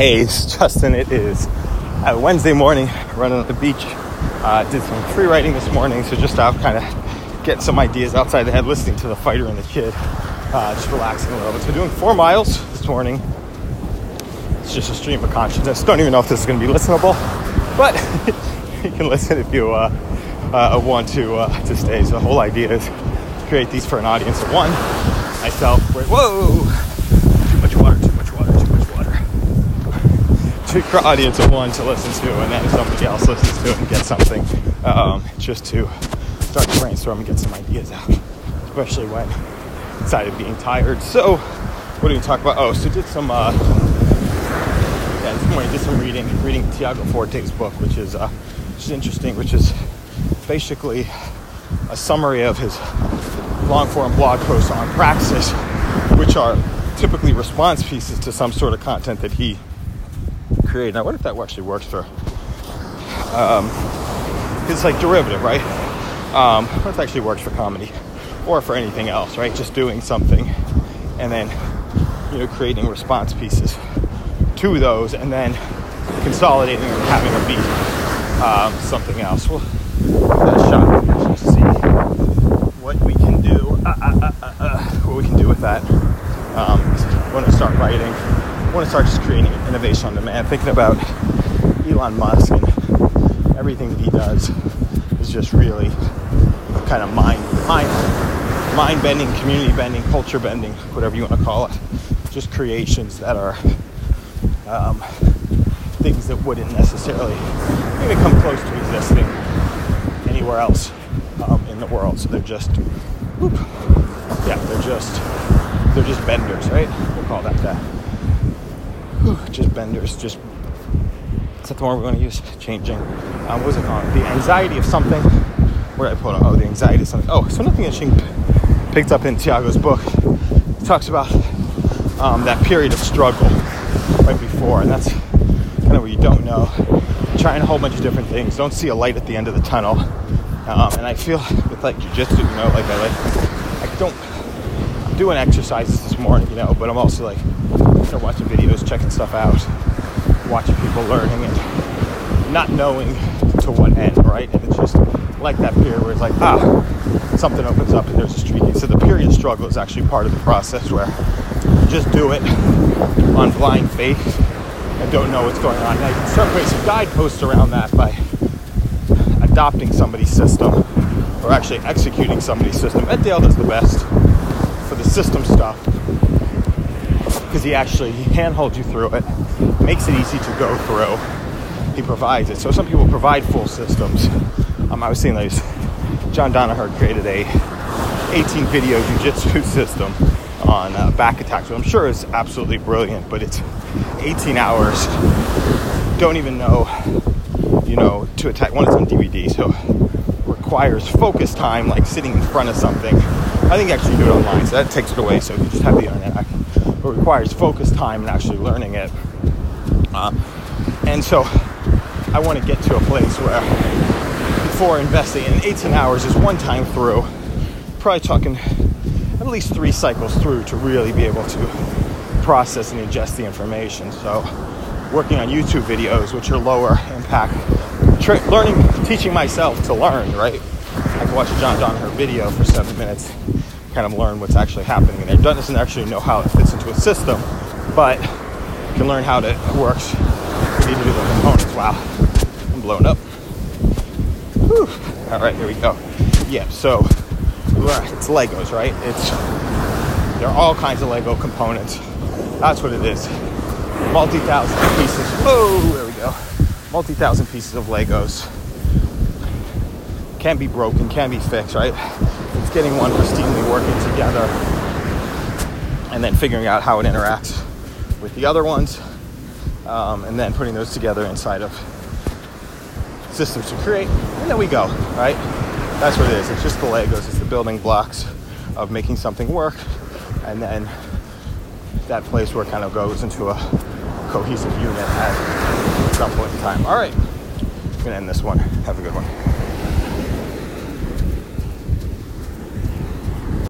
Hey, it's Justin. It is Wednesday morning, running at the beach. Uh, did some free writing this morning, so just out kind of getting some ideas outside the head, listening to the fighter and the kid, uh, just relaxing a little bit. So doing four miles this morning. It's just a stream of consciousness. Don't even know if this is going to be listenable, but you can listen if you uh, uh, want to uh, to stay. So the whole idea is create these for an audience of one. Myself, whoa, audience of one to listen to, and then somebody else listens to it and gets something, um, just to start to brainstorm and get some ideas out, especially when inside of being tired. So, what do we talk about? Oh, so did some. Uh, yeah, this morning did some reading, reading Tiago Forte's book, which is uh, which is interesting, which is basically a summary of his long form blog posts on Praxis, which are typically response pieces to some sort of content that he created. Now, what if that actually works for? Um, it's like derivative, right? Um, what if that actually works for comedy or for anything else, right? Just doing something and then, you know, creating response pieces to those and then consolidating and having a beat um, something else. We'll shot and see what we can do. Uh, uh, uh, uh, what we can do with that. Um, want to start writing. Want to start just creating innovation on demand. Thinking about Elon Musk and everything that he does is just really kind of mind mind mind bending, community bending, culture bending, whatever you want to call it. Just creations that are um, things that wouldn't necessarily even come close to existing anywhere else um, in the world. So they're just, whoop, yeah, they're just, they're just benders, right? We'll call that that. Just benders, just. Is that the word we're going to use? Changing. What was it called? The anxiety of something. Where did I put it? Oh, the anxiety of something. Oh, so nothing interesting picked up in Tiago's book. Talks about um, that period of struggle right before, and that's kind of what you don't know. Trying a whole bunch of different things, don't see a light at the end of the tunnel. Um, and I feel with like jujitsu, you know, like I like, I don't. I'm doing exercises this morning, you know, but I'm also like, you watching videos, checking stuff out, watching people learning, and not knowing to what end, right? And it's just like that period where it's like, ah, something opens up and there's a streaking. So the period struggle is actually part of the process where just do it on blind faith and don't know what's going on. Can start putting some guideposts around that by adopting somebody's system or actually executing somebody's system. Ed Dale does the best for the system stuff because he actually he handholds you through it, makes it easy to go through. He provides it. So some people provide full systems. Um, I was seeing those. John Danaher created a 18 video jujitsu system on uh, back attacks, which I'm sure is absolutely brilliant, but it's 18 hours. Don't even know, you know, to attack. One, it's on DVD, so requires focus time, like sitting in front of something. I think actually do it online, so that takes it away. So you just have the internet. Requires focus time and actually learning it. Uh, and so I want to get to a place where before investing in 18 hours is one time through, probably talking at least three cycles through to really be able to process and ingest the information. So, working on YouTube videos, which are lower impact, tra- learning, teaching myself to learn, right? I can watch a John Danaher video for seven minutes, kind of learn what's actually happening in there. Doesn't actually know how it fits into a system, but can learn how it works with individual components. Wow, I'm blown up. Whew. All right, here we go. Yeah, so it's Legos, right? It's there are all kinds of Lego components. That's what it is. Multi-thousand pieces. Oh, there we go. Multi-thousand pieces of Legos can be broken, can be fixed, right? It's getting one pristinely working together and then figuring out how it interacts with the other ones, um, and then putting those together inside of systems to create, and then we go, right? That's what it is. It's just the Legos, it's the building blocks of making something work, and then that place where it kind of goes into a cohesive unit at some point in time. All right, I'm gonna end this one. Have a good one.